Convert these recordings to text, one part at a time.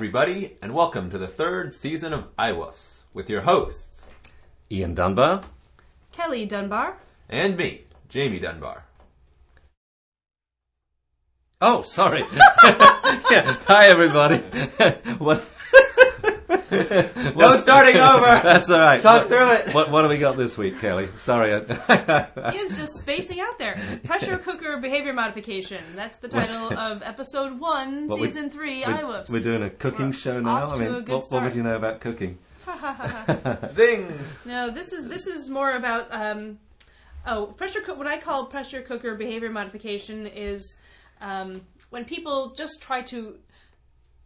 Hello, everybody, and welcome to the third season of iWoofs with your hosts Ian Dunbar. Kelly Dunbar. and me, Jamie Dunbar. Oh, sorry. yeah. Hi, everybody. what? No starting over. That's all right. Talk what, through it. What, what do we got this week, Kelly? Sorry. He is just spacing out there. Pressure cooker behavior modification. That's the title of episode one, What we- season three, we're, we're doing a cooking We're show now. off I to a mean, good what, what would you know about cooking? Zing! No, this is this is more about um, oh pressure cook. What I call pressure cooker behavior modification is um, when people just try to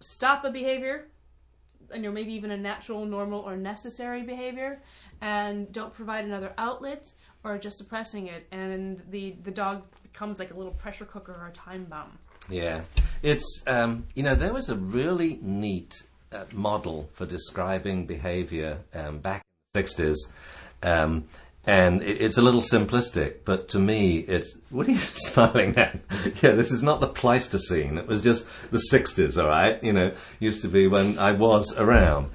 stop a behavior, and you know maybe even a natural, normal, or necessary behavior, and don't provide another outlet or just suppressing it, and the the dog becomes like a little pressure cooker or a time bomb. Yeah, it's um, you know there was a really neat uh, model for describing behaviour um, back in the sixties, um, and it's a little simplistic, but to me, it's what are you smiling at? yeah, this is not the Pleistocene. It was just the sixties. All right, you know, used to be when I was around.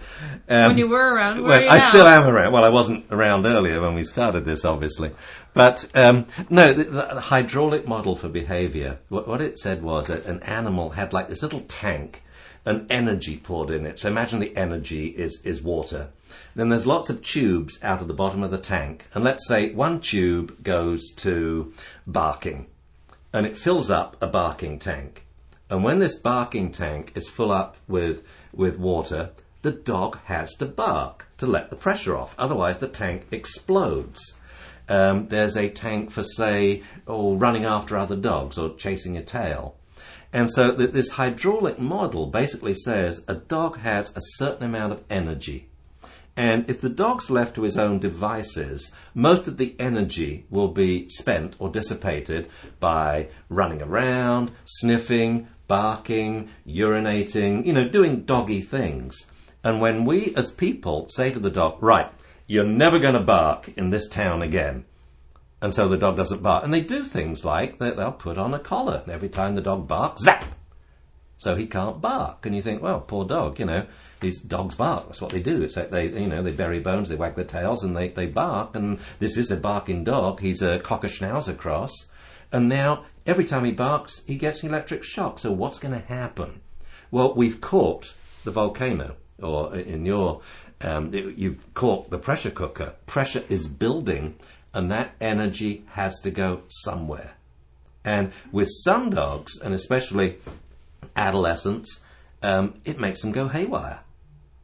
Um, When you were around, where well, are you I now? still am around. Well, I wasn't around earlier when we started this, obviously. But um, no, the, the hydraulic model for behaviour, what, what it said was that an animal had like this little tank and energy poured in it. So imagine the energy is, is water. Then there's lots of tubes out of the bottom of the tank. And let's say one tube goes to barking and it fills up a barking tank. And when this barking tank is full up with, with water, the dog has to bark to let the pressure off. Otherwise, the tank explodes. Um, there's a tank for, say, oh, running after other dogs or chasing a tail. And so th- this hydraulic model basically says a dog has a certain amount of energy. And if the dog's left to his own devices, most of the energy will be spent or dissipated by running around, sniffing, barking, urinating, you know, doing doggy things. And when we as people say to the dog, right, you're never going to bark in this town again, and so the dog doesn't bark. And they do things like that they'll put on a collar. And every time the dog barks, zap! So he can't bark. And you think, well, poor dog, you know, these dogs bark. That's what they do. It's like they, you know, they bury bones, they wag their tails, and they, they bark. And this is a barking dog. He's a cocker schnauzer cross. And now, every time he barks, he gets an electric shock. So what's going to happen? Well, we've caught the volcano, or in your, um, you've caught the pressure cooker. Pressure is building, and that energy has to go somewhere. And with some dogs, and especially adolescents, um, it makes them go haywire.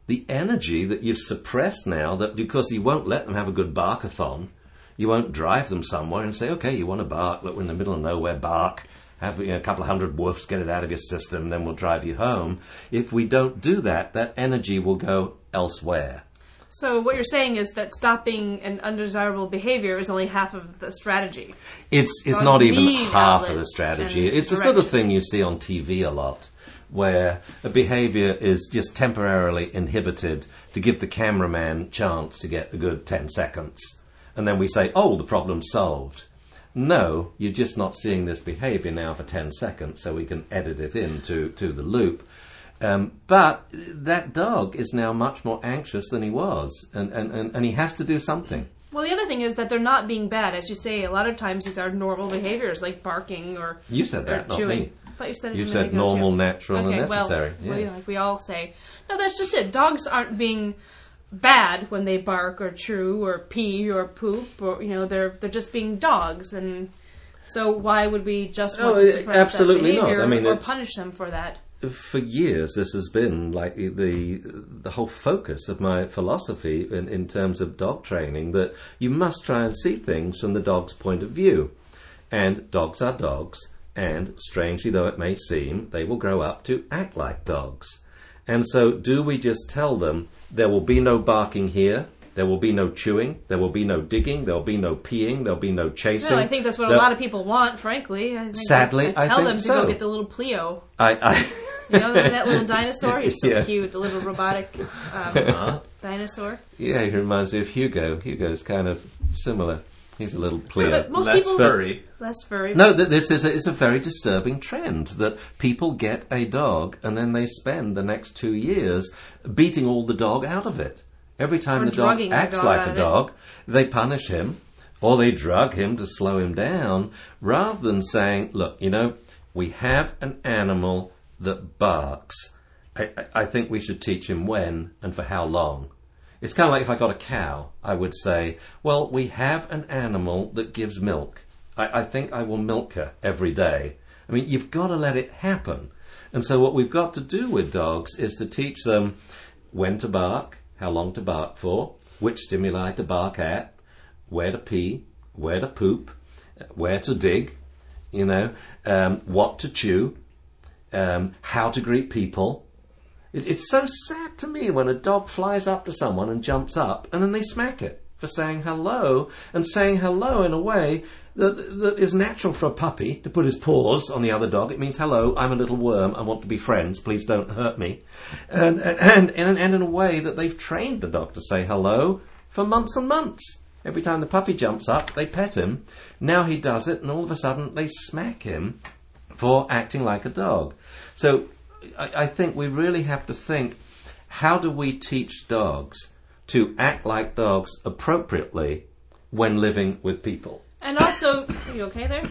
The energy that you've suppressed now, that because you won't let them have a good barkathon, you won't drive them somewhere and say, okay, you want to bark, look, we're in the middle of nowhere, bark, have you know, a couple of hundred woofs, get it out of your system, then we'll drive you home. If we don't do that, that energy will go elsewhere. So what you're saying is that stopping an undesirable behavior is only half of the strategy. It's it's not even half of the strategy. It's the sort of thing you see on TV a lot, where a behaviour is just temporarily inhibited to give the cameraman chance to get a good ten seconds, and then we say, "Oh, the problem's solved." No, you're just not seeing this behaviour now for ten seconds, so we can edit it into to the loop. Um, but that dog is now much more anxious than he was, and, and, and, and he has to do something. Well, the other thing is that they're not being bad, as you say. A lot of times these are normal behaviors like barking or You said that, not chewing. me. I thought you said it You said normal, too. natural, and necessary. Well, Yes. well, like we all say. No, that's just it. Dogs aren't being bad when they bark or chew or pee or poop or you know they're they're just being dogs and so why would we just want Oh, to suppress absolutely that not. behavior I mean, or punish them for that? for years this has been like the the whole focus of my philosophy in, in terms of dog training that you must try and see things from the dog's point of view and dogs are dogs and strangely though it may seem they will grow up to act like dogs and so do we just tell them there will be no barking here there will be no chewing there will be no digging there will be no peeing there will be no chasing No, I think that's what a lot of people want. Frankly, I think Sadly, I, I tell think them to so. go get the little Pleo. I, I You know that little dinosaur? He's so Yeah. cute. The little robotic um, dinosaur. Yeah, he reminds me of Hugo. Hugo's kind of similar. He's a little clear. But most Less people furry. less furry. No, th- this is a, it's a very disturbing trend that people get a dog and then they spend the next two years beating all the dog out of it. Every time Or the dog drugging the acts dog like a of it. dog, they punish him or they drug him to slow him down rather than saying, look, you know, we have an animal that barks. I, I, I think we should teach him when and for how long. It's kind of like if I got a cow, I would say, well, we have an animal that gives milk. I, I think I will milk her every day. I mean, you've got to let it happen. And so, what we've got to do with dogs is to teach them when to bark, how long to bark for, which stimuli to bark at, where to pee, where to poop, where to dig, you know, um, what to chew, um, how to greet people. It, it's so sad to me when a dog flies up to someone and jumps up and then they smack it for saying hello and saying hello in a way that, that is natural for a puppy to put his paws on the other dog. It means hello, I'm a little worm, I want to be friends, please don't hurt me. And, and, and, and in a way that they've trained the dog to say hello for months and months. Every time the puppy jumps up, they pet him. Now he does it, and all of a sudden they smack him for acting like a dog. So I, I think we really have to think how do we teach dogs to act like dogs appropriately when living with people? And also, are you okay there?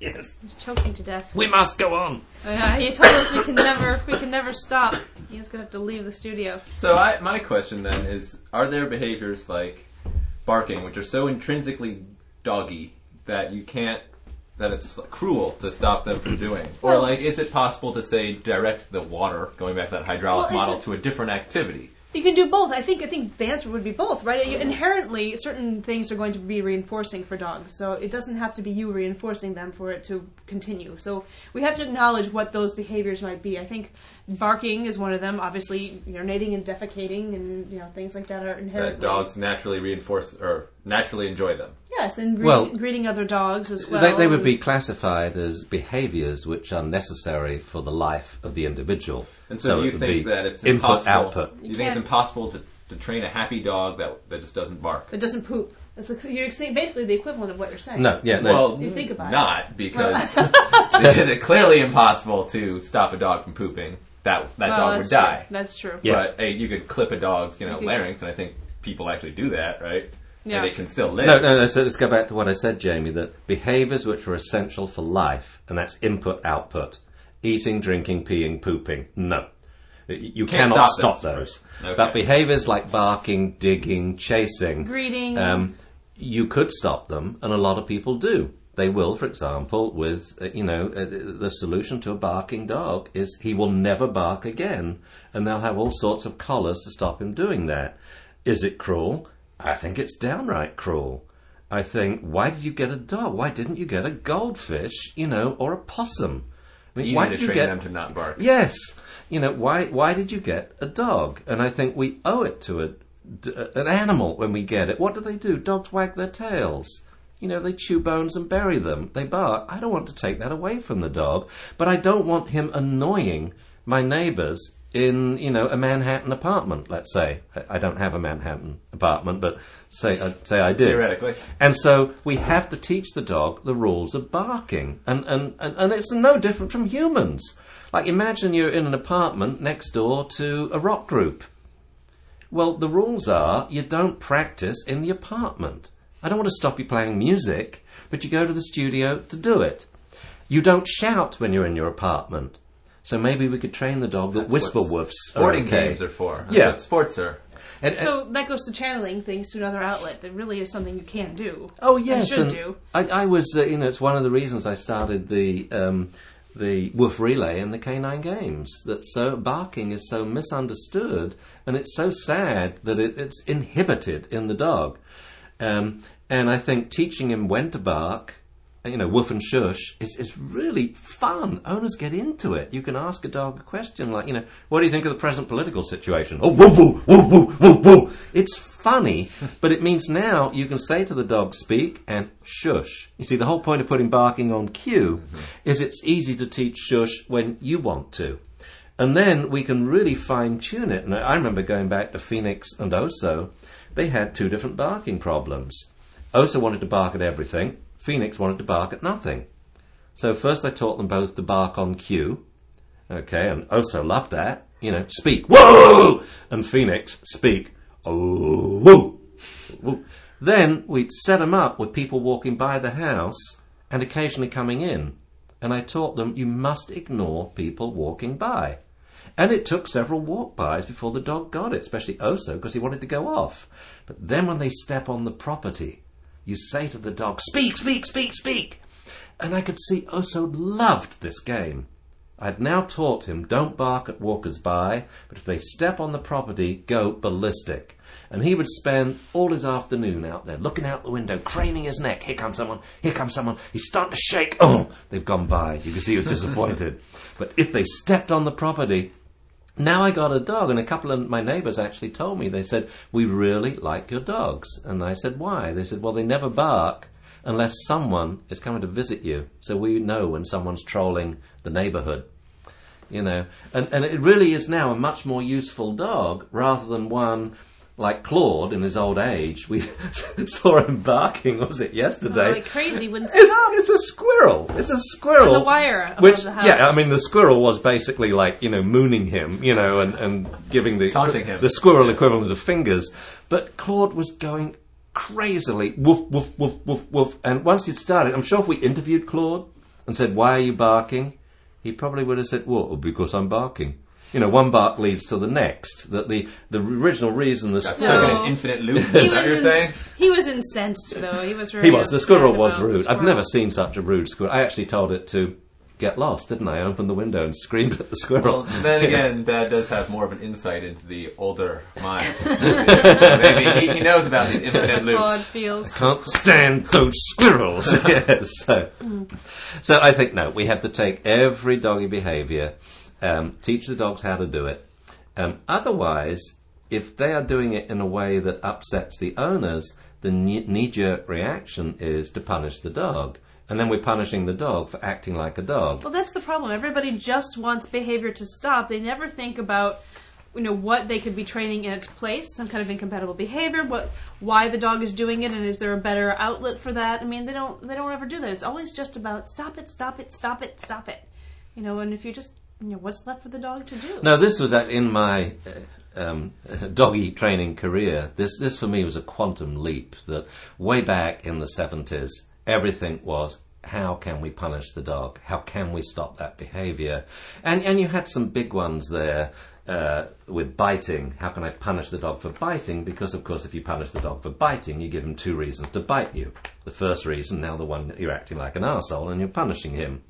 Yes. He's choking to death. We must go on. Oh, yeah, he told us we can never, we can never stop. He's gonna have to leave the studio. So I, my question then is: Are there behaviors like barking, which are so intrinsically doggy that you can't, that it's cruel to stop them from doing? Or Well- like, is it possible to say direct the water, going back to that hydraulic it's model, a- to a different activity? You can do both. I think I think the answer would be both, right? You- Inherently, certain things are going to be reinforcing for dogs, so it doesn't have to be you reinforcing them for it to continue. So we have to acknowledge what those behaviors might be. I think barking is one of them. Obviously, urinating and defecating and you know things like that are inherently That dogs naturally reinforce or naturally enjoy them. Yes, and greeting, Well, greeting other dogs as well. they, they would be classified as behaviours which are necessary for the life of the individual. And so, it you think that it's input impossible? output. You, You think it's impossible to, to train a happy dog that that just doesn't bark? It doesn't poop. It's like, you're saying basically the equivalent of what you're saying. No, yeah, no. Well, You think about it. not because it's clearly impossible to stop a dog from pooping. That that Well, dog would that's die. That's true. Yeah. But hey, you could clip a dog's you know You larynx, and I think people actually do that, right? Yeah. And it can still live. No, no, no. So let's go back to what I said, Jamie. That behaviours which are essential for life, and that's input output, eating, drinking, peeing, pooping. No, you Can't cannot stop stop, those. those. Okay. But behaviours like barking, digging, chasing, Greeting. um, you could stop them, and a lot of people do. They will, for example, with uh, you know uh, the solution to a barking dog is he will never bark again, and they'll have all sorts of collars to stop him doing that. Is it cruel? I think it's downright cruel. I think why did you get a dog? Why didn't you get a goldfish, you know, or a possum? I mean, why to did you train get them to not bark. Yes. You know, why why did you get a dog? And I think we owe it to a, an animal when we get it. What do they do? Dogs wag their tails. You know, they chew bones and bury them. They bark. I don't want to take that away from the dog, but I don't want him annoying my neighbours in, you know, a Manhattan apartment, let's say. I, don't have a Manhattan apartment, but say, uh, say I did. Theoretically. And so we have to teach the dog the rules of barking. And, and, and, and it's no different from humans. Like imagine you're in an apartment next door to a rock group. Well, the rules are you don't practice in the apartment. I don't want to stop you playing music, but you go to the studio to do it. You don't shout when you're in your apartment. So maybe we could train the dog that That's whisper what woofs. Sporting okay. games are for. That's Yeah. what sports are. And- and- so that goes to channeling things to another outlet. That really is something you can do. Oh and yes, should and do. I, I was, uh, you know, it's one of the reasons I started the um, the Woof Relay and the Canine Games. That so barking is so misunderstood, and it's so sad that it, it's inhibited in the dog. Um, and I think teaching him when to bark, you know, woof and shush, is, is really fun. Owners get into it. You can ask a dog a question like, you know, what do you think of the present political situation? Oh, woo, woo, woo, woo, woo, woo. It's funny, but it means now you can say to the dog, speak and shush. You see, the whole point of putting barking on cue mm-hmm. is it's easy to teach shush when you want to. And then we can really fine tune it. And I remember going back to Phoenix and Oso, they had two different barking problems. Oso wanted to bark at everything. Phoenix wanted to bark at nothing. So first I taught them both to bark on cue. Okay, and oh, Oso loved that. You know, speak, whoa! And Phoenix, speak, oh, woo. Then we'd set them up with people walking by the house and occasionally coming in. And I taught them you must ignore people walking by. And it took several walk-bys before the dog got it, especially Oso, because he wanted to go off. But then when they step on the property, you say to the dog, speak, speak, speak, speak. And I could see oh, Oso loved this game. I'd now taught him don't bark at walkers by, but if they step on the property, go ballistic. And he would spend all his afternoon out there looking out the window, craning his neck. Here comes someone, here comes someone. He's starting to shake. Oh, they've gone by. You can see he was disappointed. but if they stepped on the property, now I got a dog, and a couple of my neighbours actually told me, they said, We really like your dogs. And I said, Why? They said, Well, they never bark unless someone is coming to visit you. So we know when someone's trolling the neighbourhood. You know, and, and it really is now a much more useful dog rather than one like Claude in his old age. We saw him barking, was it yesterday? Oh, like crazy, wouldn't It's, stop. it's a squirrel. It's a squirrel. On the wire Which, the house. yeah, I mean, the squirrel was basically like, you know, mooning him, you know, and, and giving the Taunting him. the squirrel equivalent of fingers. But Claude was going crazily, woof, woof, woof, woof, woof. And once he'd started, I'm sure if we interviewed Claude and said, why are you barking? He probably would have said, well, because I'm barking. You know, one bark leads to the next. That the, the original reason the Got No. stuck in an infinite loop. He Is that what you're was saying? He was incensed, though. He was. Very He was. The squirrel was about the rude. I've never seen such a rude squirrel. I actually told it to get lost, didn't I? I opened the window and screamed at the squirrel. Well, then again, Dad does have more of an insight into the older mind. Maybe he, he knows about the infinite Claude loops. feels. can't stand those squirrels. yes. So, so I think no, we have to take every doggy behaviour, um, teach the dogs how to do it. Um, otherwise, if they are doing it in a way that upsets the owners, the knee jerk reaction is to punish the dog. And then we're punishing the dog for acting like a dog. Well, that's the problem. Everybody just wants behavior to stop. They never think about, you know, what they could be training in its place, some kind of incompatible behavior, what, why the dog is doing it, and is there a better outlet for that? I mean, they don't, they don't ever do that. It's always just about stop it, stop it, stop it, stop it. You know, and if you just, you know, what's left for the dog to do? No, this was in my uh, um, doggy training career. This, this for me was a quantum leap. That way back in the seventies, everything was how can we punish the dog? How can we stop that behaviour? And and you had some big ones there. Uh, with biting, how can I punish the dog for biting? Because, of course, if you punish the dog for biting, you give him two reasons to bite you. The first reason, now the one that you're acting like an arsehole and you're punishing him.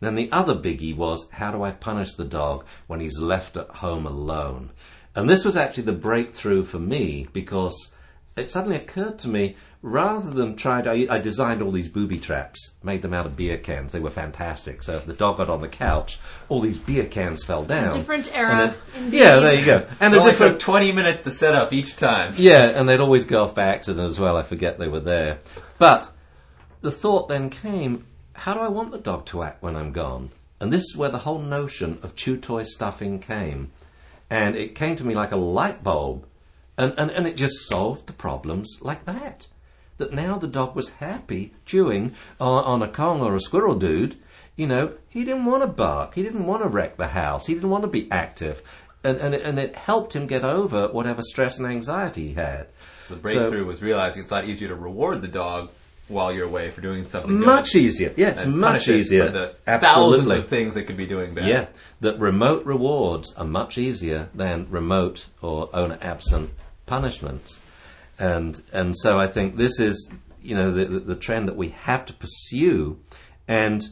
Then the other biggie was how do I punish the dog when he's left at home alone? And this was actually the breakthrough for me because it suddenly occurred to me rather than try to, I, I designed all these booby traps, made them out of beer cans. They were fantastic. So if the dog got on the couch, all these beer cans fell down. different era, And then- yeah, there you go. And It only took 20 minutes to set up each time. yeah, and they'd always go off by accident as well. I forget they were there. But the thought then came how do I want the dog to act when I'm gone? And this is where the whole notion of chew toy stuffing came. And it came to me like a light bulb. And, and, and it just solved the problems like that. That now the dog was happy chewing on, on a Kong or a squirrel dude. You know, he didn't want to bark. He didn't want to wreck the house. He didn't want to be active. And, and, it- and it helped him get over whatever stress and anxiety he had. The breakthrough was realizing it's a lot easier to reward the dog while you're away for doing something good Much easier. Yeah, it's much it easier. For the Absolutely. thousands of things it could be doing bad. Yeah, that remote rewards are much easier than remote or owner absent punishments, and and so I think this is you know the the, the trend that we have to pursue, and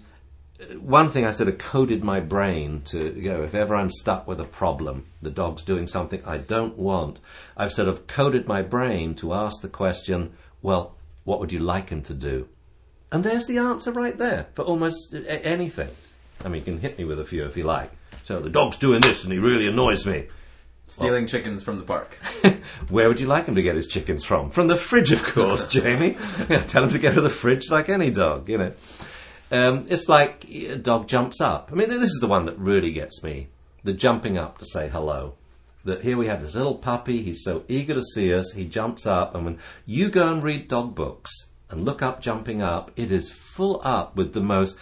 uh, one thing I sort of coded my brain to go if ever I'm stuck with a problem, the dog's doing something I don't want, I've sort of coded my brain to ask the question, well, what would you like him to do? And there's the answer right there for almost anything. I mean, you can hit me with a few if you like. So the dog's doing this and he really annoys me. Stealing chickens from the park. Where would you like him to get his chickens from? From the fridge, of course, Jamie. Yeah, tell him to go to the fridge like any dog, you know. Um, it's like a dog jumps up. I mean, this is the one that really gets me. The jumping up to say hello. That here we have this little puppy, he's so eager to see us, he jumps up, and when you go and read dog books, and look up jumping up, it is full up with the most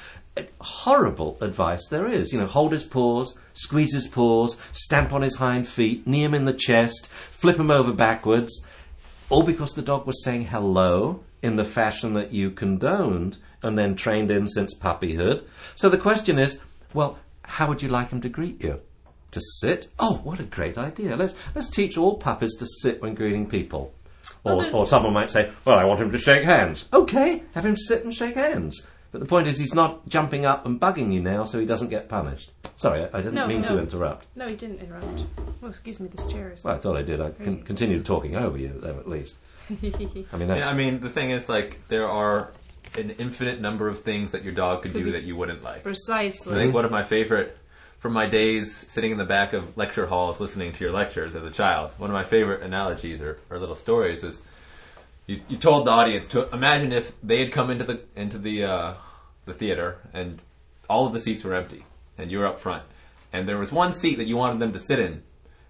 horrible advice there is. You know, hold his paws, squeeze his paws, stamp on his hind feet, knee him in the chest, flip him over backwards, all because the dog was saying hello in the fashion that you condoned and then trained in since puppyhood. So the question is, well, how would you like him to greet you? To sit? Oh, what a great idea. Let's let's teach all puppies to sit when greeting people. Or, Well, or someone might say, well, I want him to shake hands. Okay, have him sit and shake hands. But the point is, he's not jumping up and bugging you now, so he doesn't get punished. Sorry, I, I didn't No, mean to interrupt. No, you didn't interrupt. Oh, excuse me, this chair is. Well, I thought I did. I con- continued talking over you, though, at least. I mean, that, Yeah, I mean, the thing is, like, there are an infinite number of things that your dog could, Could do be- that you wouldn't like. Precisely. I think one of my favorite from my days sitting in the back of lecture halls listening to your lectures as a child, one of my favorite analogies or, or little stories was you, you told the audience to imagine if they had come into the into the uh, the theater and all of the seats were empty and you were up front. And there was one seat that you wanted them to sit in,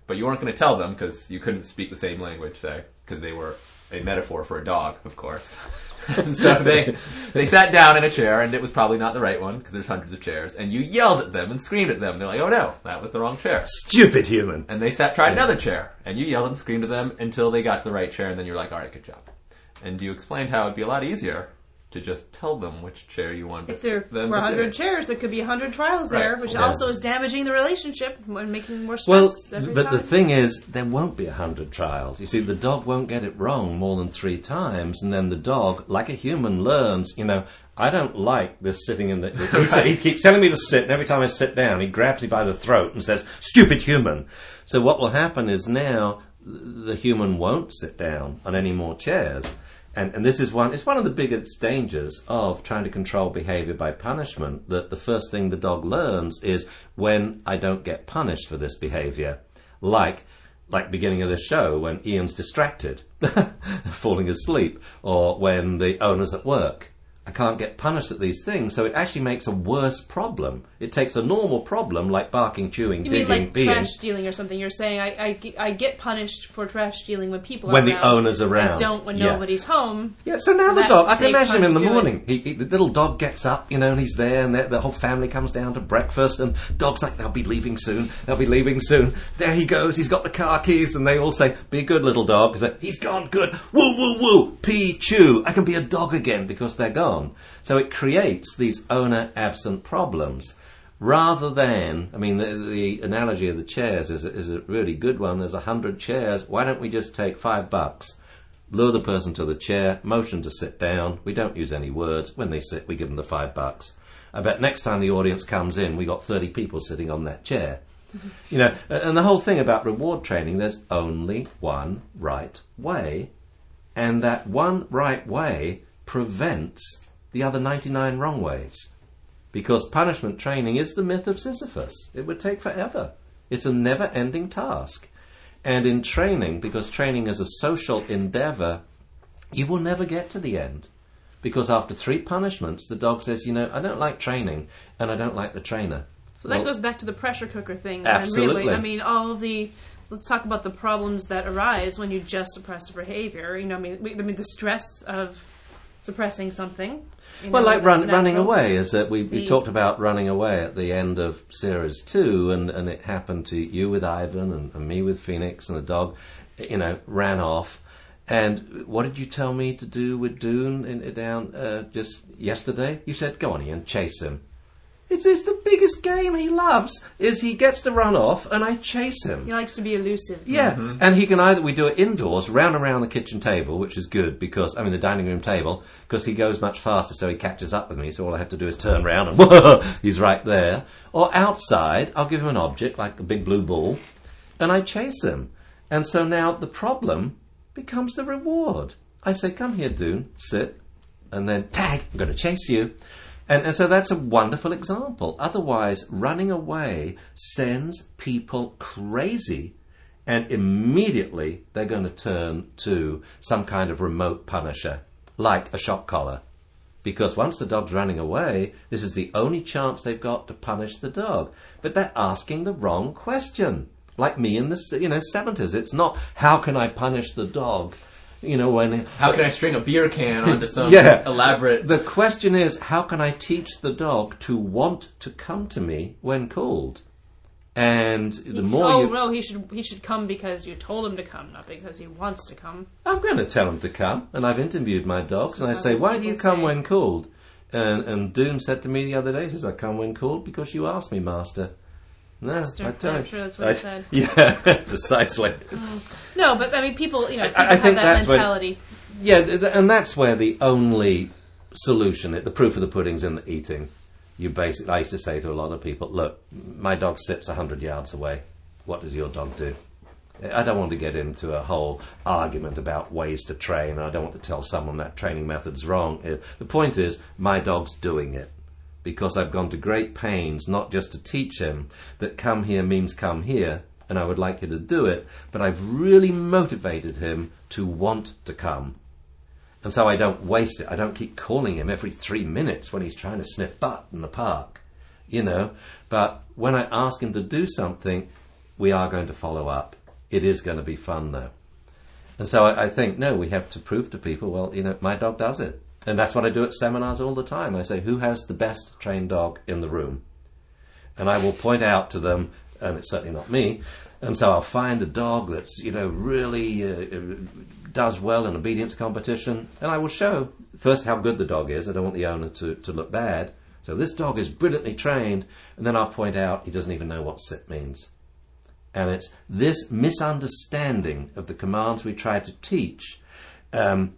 but you weren't going to tell them because you couldn't speak the same language, say, because they were a metaphor for a dog, of course. and so they they sat down in a chair, and it was probably not the right one because there's hundreds of chairs. And you yelled at them and screamed at them. They're like, "Oh no, that was the wrong chair." stupid human. And they sat tried another chair, and you yelled and screamed at them until they got to the right chair, and then you're like, "All right, good job." And you explained how it'd be a lot easier to just tell them which chair you want. If to there sit- them were 100 chairs, there could be 100 trials there, which Yeah. also is damaging the relationship and making more Well, stress every but time. the thing is, there won't be a hundred trials. You see, the dog won't get it wrong more than three times, and then the dog, like a human, learns. You know, I don't like this sitting in the. He, sa- he keeps telling me to sit, and every time I sit down, he grabs me by the throat and says, "Stupid human." So what will happen is now the human won't sit down on any more chairs. And, and this is one, it's one of the biggest dangers of trying to control behavior by punishment. That the first thing the dog learns is when I don't get punished for this behavior. Like, like beginning of the show when Ian's distracted, falling asleep, or when the owner's at work. I can't get punished at these things, so it actually makes a worse problem. It takes a normal problem like barking, chewing, you digging, mean like peeing. trash stealing or something? You're saying I, I, I get punished for trash stealing when people When are the around. owner's around. I don't when Yeah. nobody's home. Yeah, so now the dog, I can imagine him in the to do it. morning. He, he, the little dog gets up, you know, and he's there, and the, the whole family comes down to breakfast, and dog's like, they'll be leaving soon, they'll be leaving soon. There he goes, he's got the car keys, and they all say, be a good little dog. He's like, he's gone good. Woo, woo, woo, pee, chew. I can be a dog again because they're gone. So it creates these owner absent problems. Rather than, I mean, the, the analogy of the chairs is a, is a really good one. There's a hundred chairs. Why don't we just take five bucks? lure the person to the chair, motion to sit down. We don't use any words. When they sit, we give them the five bucks. I bet next time the audience comes in, we got 30 people sitting on that chair. You know, and the whole thing about reward training, there's only one right way, and that one right way prevents the other 99 wrong ways. Because punishment training is the myth of Sisyphus. It would take forever. It's a never ending task. And in training, because training is a social endeavor, you will never get to the end. Because after three punishments, the dog says, you know, I don't like training and I don't like the trainer. So that Well, goes back to the pressure cooker thing. Absolutely. Really, I mean, all the. Let's talk about the problems that arise when you just suppress a behavior. You know, I mean, we, I mean, the stress of suppressing something. you Well, like run, running away is that we, we The- talked about running away at the end of series two, and, and it happened to you with Ivan and, and me with Phoenix, and the dog, you know, ran off. And what did you tell me to do with Dune in, down uh, just yesterday? You said, "Go on, Ian, chase him." It's, it's the biggest game he loves. Is he gets to run off, and I chase him. He likes to be elusive. Yeah, mm-hmm. and he can either we do it indoors, round and round the kitchen table, which is good because I mean the dining room table, because he goes much faster, so he catches up with me. So all I have to do is turn round and whoa, he's right there. Or outside, I'll give him an object like a big blue ball, and I chase him. And so now the problem becomes the reward. I say, "Come here, Dune, sit," and then tag. I'm going to chase you. And, and so that's a wonderful example. Otherwise, running away sends people crazy and immediately they're going to turn to some kind of remote punisher, like a shock collar. Because once the dog's running away, this is the only chance they've got to punish the dog. But they're asking the wrong question. Like me in the you know seventies, it's not how can I punish the dog. You know, when How can I string a beer can onto some Yeah. elaborate? the question is, how can I teach the dog to want to come to me when called? And the more oh you, no, he should he should come because you told him to come, not because he wants to come. I'm going to tell him to come, and I've interviewed my dogs, and I say, "Why do you come say. when called?" And and Dune said to me the other day, he "says I come when called because you asked me, Master." No, Master, I tell I'm sure that's what I- he said. Yeah, precisely. No, but I mean, people, you know, people I have think that that's when- mentality. Yeah, th- th- and that's where the only solution, the proof of the pudding's in the eating. You basically, I used to say to a lot of people, look, my dog sits 100 yards away. What does your dog do? I don't want to get into a whole argument about ways to train. I don't want to tell someone that training method's wrong. Uh, The point is, my dog's doing it because I've gone to great pains not just to teach him that come here means come here, and I would like you to do it, but I've really motivated him to want to come. And so I don't waste it. I don't keep calling him every three minutes when he's trying to sniff butt in the park, you know. But when I ask him to do something, we are going to follow up. It is going to be fun, though. And so I, I think, no, we have to prove to people, well, you know, my dog does it. And that's what I do at seminars all the time. I say, who has the best trained dog in the room? And I will point out to them, and it's certainly not me, and so I'll find a dog that's, you know, really uh, does well in obedience competition, and I will show first how good the dog is. I don't want the owner to, to look bad. So this dog is brilliantly trained, and then I'll point out he doesn't even know what sit means. And it's this misunderstanding of the commands we try to teach um,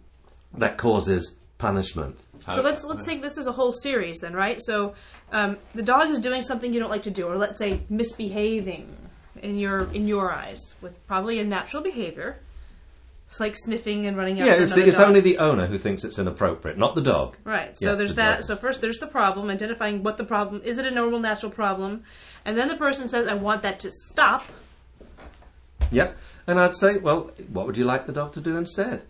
that causes punishment. So let's let's take this as a whole series then, right? So um, the dog is doing something you don't like to do, or let's say misbehaving in your in your eyes with probably a natural behavior. It's like sniffing and running out. Yeah, it's, another it's dog. only the owner who thinks it's inappropriate, not the dog. Right. So Yeah, there's the that. dogs. So first there's the problem, identifying what the problem is. It a normal natural problem? And then the person says, "I want that to stop." Yep. And I'd say, well, what would you like the dog to do instead?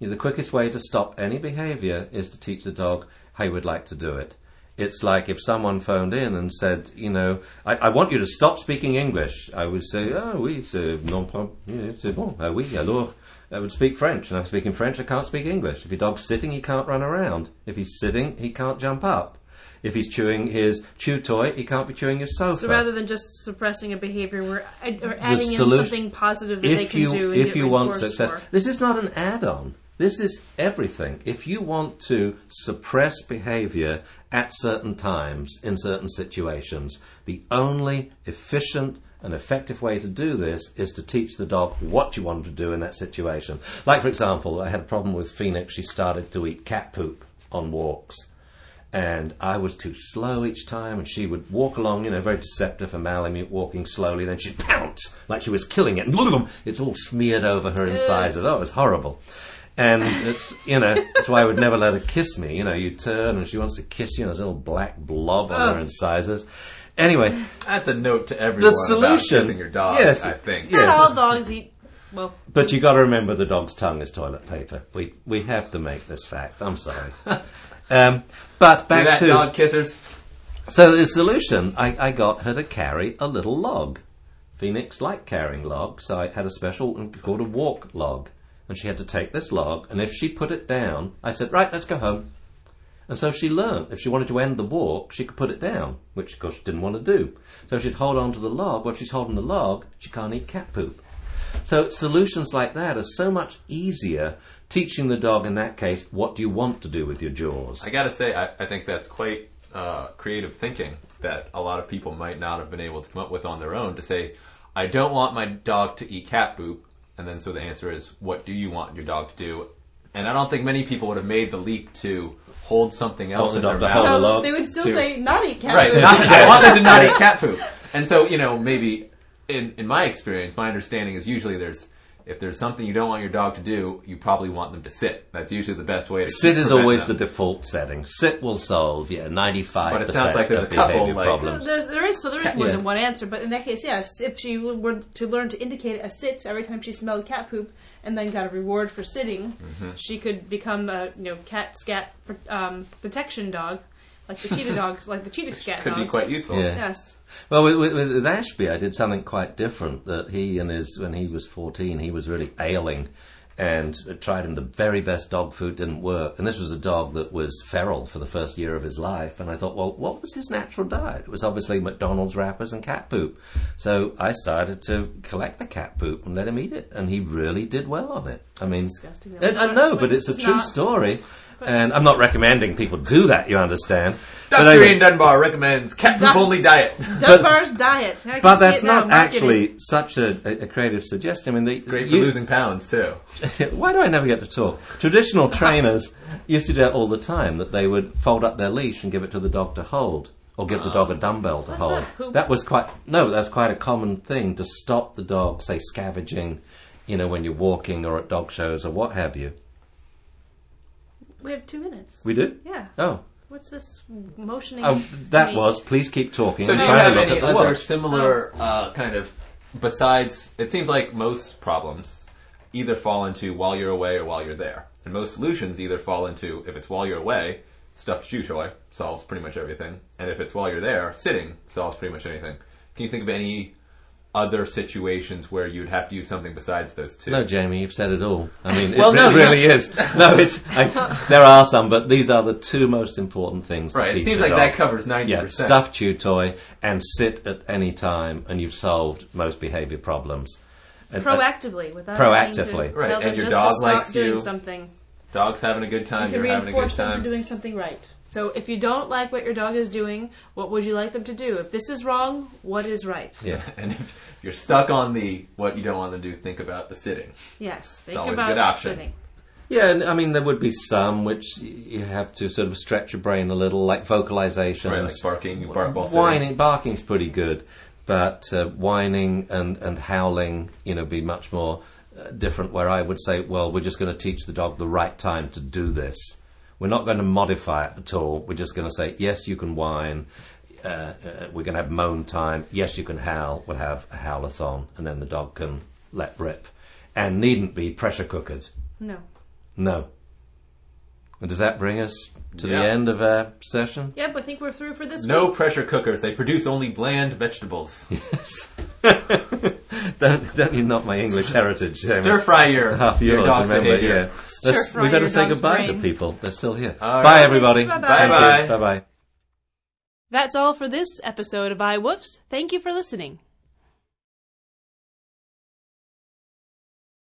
The quickest way to stop any behaviour is to teach the dog how you would like to do it. It's like if someone phoned in and said, you know, I, I want you to stop speaking English. I would say, oh oui, c'est non pas, yeah, c'est bon. Ah oui, alors. I would speak French, and I'm speaking French, I can't speak English. If your dog's sitting, he can't run around. If he's sitting, he can't jump up. If he's chewing his chew toy, he can't be chewing your sofa. So rather than just suppressing a behavior, we're, ad- we're adding in something positive that they can you do. If you want success, for. this is not an add-on. This is everything. If you want to suppress behavior at certain times in certain situations, the only efficient and effective way to do this is to teach the dog what you want to do in that situation. Like, for example, I had a problem with Phoenix. She started to eat cat poop on walks and I was too slow each time, and she would walk along, you know, very deceptive and Malamute walking slowly, then she'd pounce like she was killing it, and boom, it's all smeared over her incisors. Oh, it was horrible. And it's, you know, that's why I would never let her kiss me. You know, you turn and she wants to kiss you, and there's a little black blob on her Oh. incisors. Anyway, That's a note to everyone the about solution. kissing your dog. yes, I think. Not yes. all dogs eat. Well, But you got to remember the dog's tongue is toilet paper. We we have to make this fact. I'm sorry. um, but back that, to dog kissers. So the solution, I, I got her to carry a little log. Phoenix liked carrying logs, so I had a special called a walk log. And she had to take this log, and if she put it down, I said, right, let's go home. And so she learned if she wanted to end the walk, she could put it down, which of course she didn't want to do. So she'd hold on to the log. Well, if she's holding the log, she can't eat cat poop. So solutions like that are so much easier teaching the dog in that case, what do you want to do with your jaws? I gotta say, I, I think that's quite uh, creative thinking that a lot of people might not have been able to come up with on their own to say, I don't want my dog to eat cat poop. And then so the answer is, what do you want your dog to do? And I don't think many people would have made the leap to hold something else Hold in the their dog mouth. the no, they would still to- say not eat cat Right. food. Not, I want them to not eat cat poop. And so, you know, maybe in, in my experience, my understanding is usually there's if there's something you don't want your dog to do, you probably want them to sit. That's usually the best way to Sit is always them. the default setting. Sit will solve, yeah, 95% But it sounds like there's of a couple, like- problems. There's, there is so there is more Yeah. than one answer, but in that case, yeah, if, if she were to learn to indicate a sit every time she smelled cat poop, and then got a reward for sitting, Mm-hmm. she could become a you know cat scat um, detection dog, like the cheetah dogs, like the cheetah scat could dogs. be quite useful. Yeah. Yes. Well, with, with, with Ashby, I did something quite different. That he and his, when he was 14, he was really ailing. and tried him the very best dog food didn't work and this was a dog that was feral for the first year of his life and i thought well what was his natural diet it was obviously mcdonald's wrappers and cat poop so i started to collect the cat poop and let him eat it and he really did well on it i mean disgusting. I, I know but it's a true not. story and i'm not recommending people do that you understand But Dr. anyway- Ian Dunbar recommends cat poop Doc- only diet. Dunbar's diet. I but that's not marketing. actually such a, a, a creative suggestion. I mean, the, Great for you- losing pounds too. Why do I never get to talk? Traditional trainers used to do that all the time. That they would fold up their leash and give it to the dog to hold, or give the dog a dumbbell to That's hold. not poop. That was quite no. That's quite a common thing to stop the dog, say scavenging, you know, when you're walking or at dog shows or what have you. We have two minutes. We do. Yeah. Oh, What's this motioning? oh, that me? was. Please keep talking. So I'm do you trying have to look any at the other watch. similar uh, kind of besides? It seems like most problems either fall into while you're away or while you're there, and most solutions either fall into if it's while you're away, stuffed chew toy solves pretty much everything, and if it's while you're there, sitting solves pretty much anything. Can you think of any other situations where you'd have to use something besides those two? No, Jamie, you've said it all. I mean, Well, it, no, it really is. No, it's. I, there are some, but these are the two most important things. To right. It seems like dog. that covers ninety Yeah, percent. stuffed chew toy and sit at any time, and you've solved most behaviour problems. And, uh, proactively without Proactively. having to Right, tell and them your just dog to stop likes doing something. Dog's having a good time. You can You're having a good reinforce them for doing something right. So if you don't like what your dog is doing, what would you like them to do? If this is wrong, what is right? yeah. And if you're stuck on the what you don't want them to do, think about the sitting. Yes, think always a about good option. sitting. Yeah, and I mean, there would be some which you have to sort of stretch your brain a little, like vocalizations. Right, like barking, you bark while sitting. whining, barking's pretty good, but uh, whining and, and howling, you know, be much more uh, different. Where I would say, well, we're just going to teach the dog the right time to do this. We're not going to modify it at all. We're just going to say, yes, you can whine. Uh, uh, we're going to have moan time. Yes, you can howl. We'll have a howlathon, and then the dog can let rip, and needn't be pressure cookered. No. No. And does that bring us to Yeah. the end of our session? Yep, I think we're through for this No week. pressure cookers. They produce only bland vegetables. Yes. don't, don't you knock my English heritage. Jamie. Stir fry your, It's half your yours, dog's remember? behavior. Yeah. Let's- fry we better your say dog's goodbye to people. They're still here. All Bye, right. everybody. Bye-bye. Bye-bye. Bye bye. That's all for this episode of iWoofs. Thank you for listening.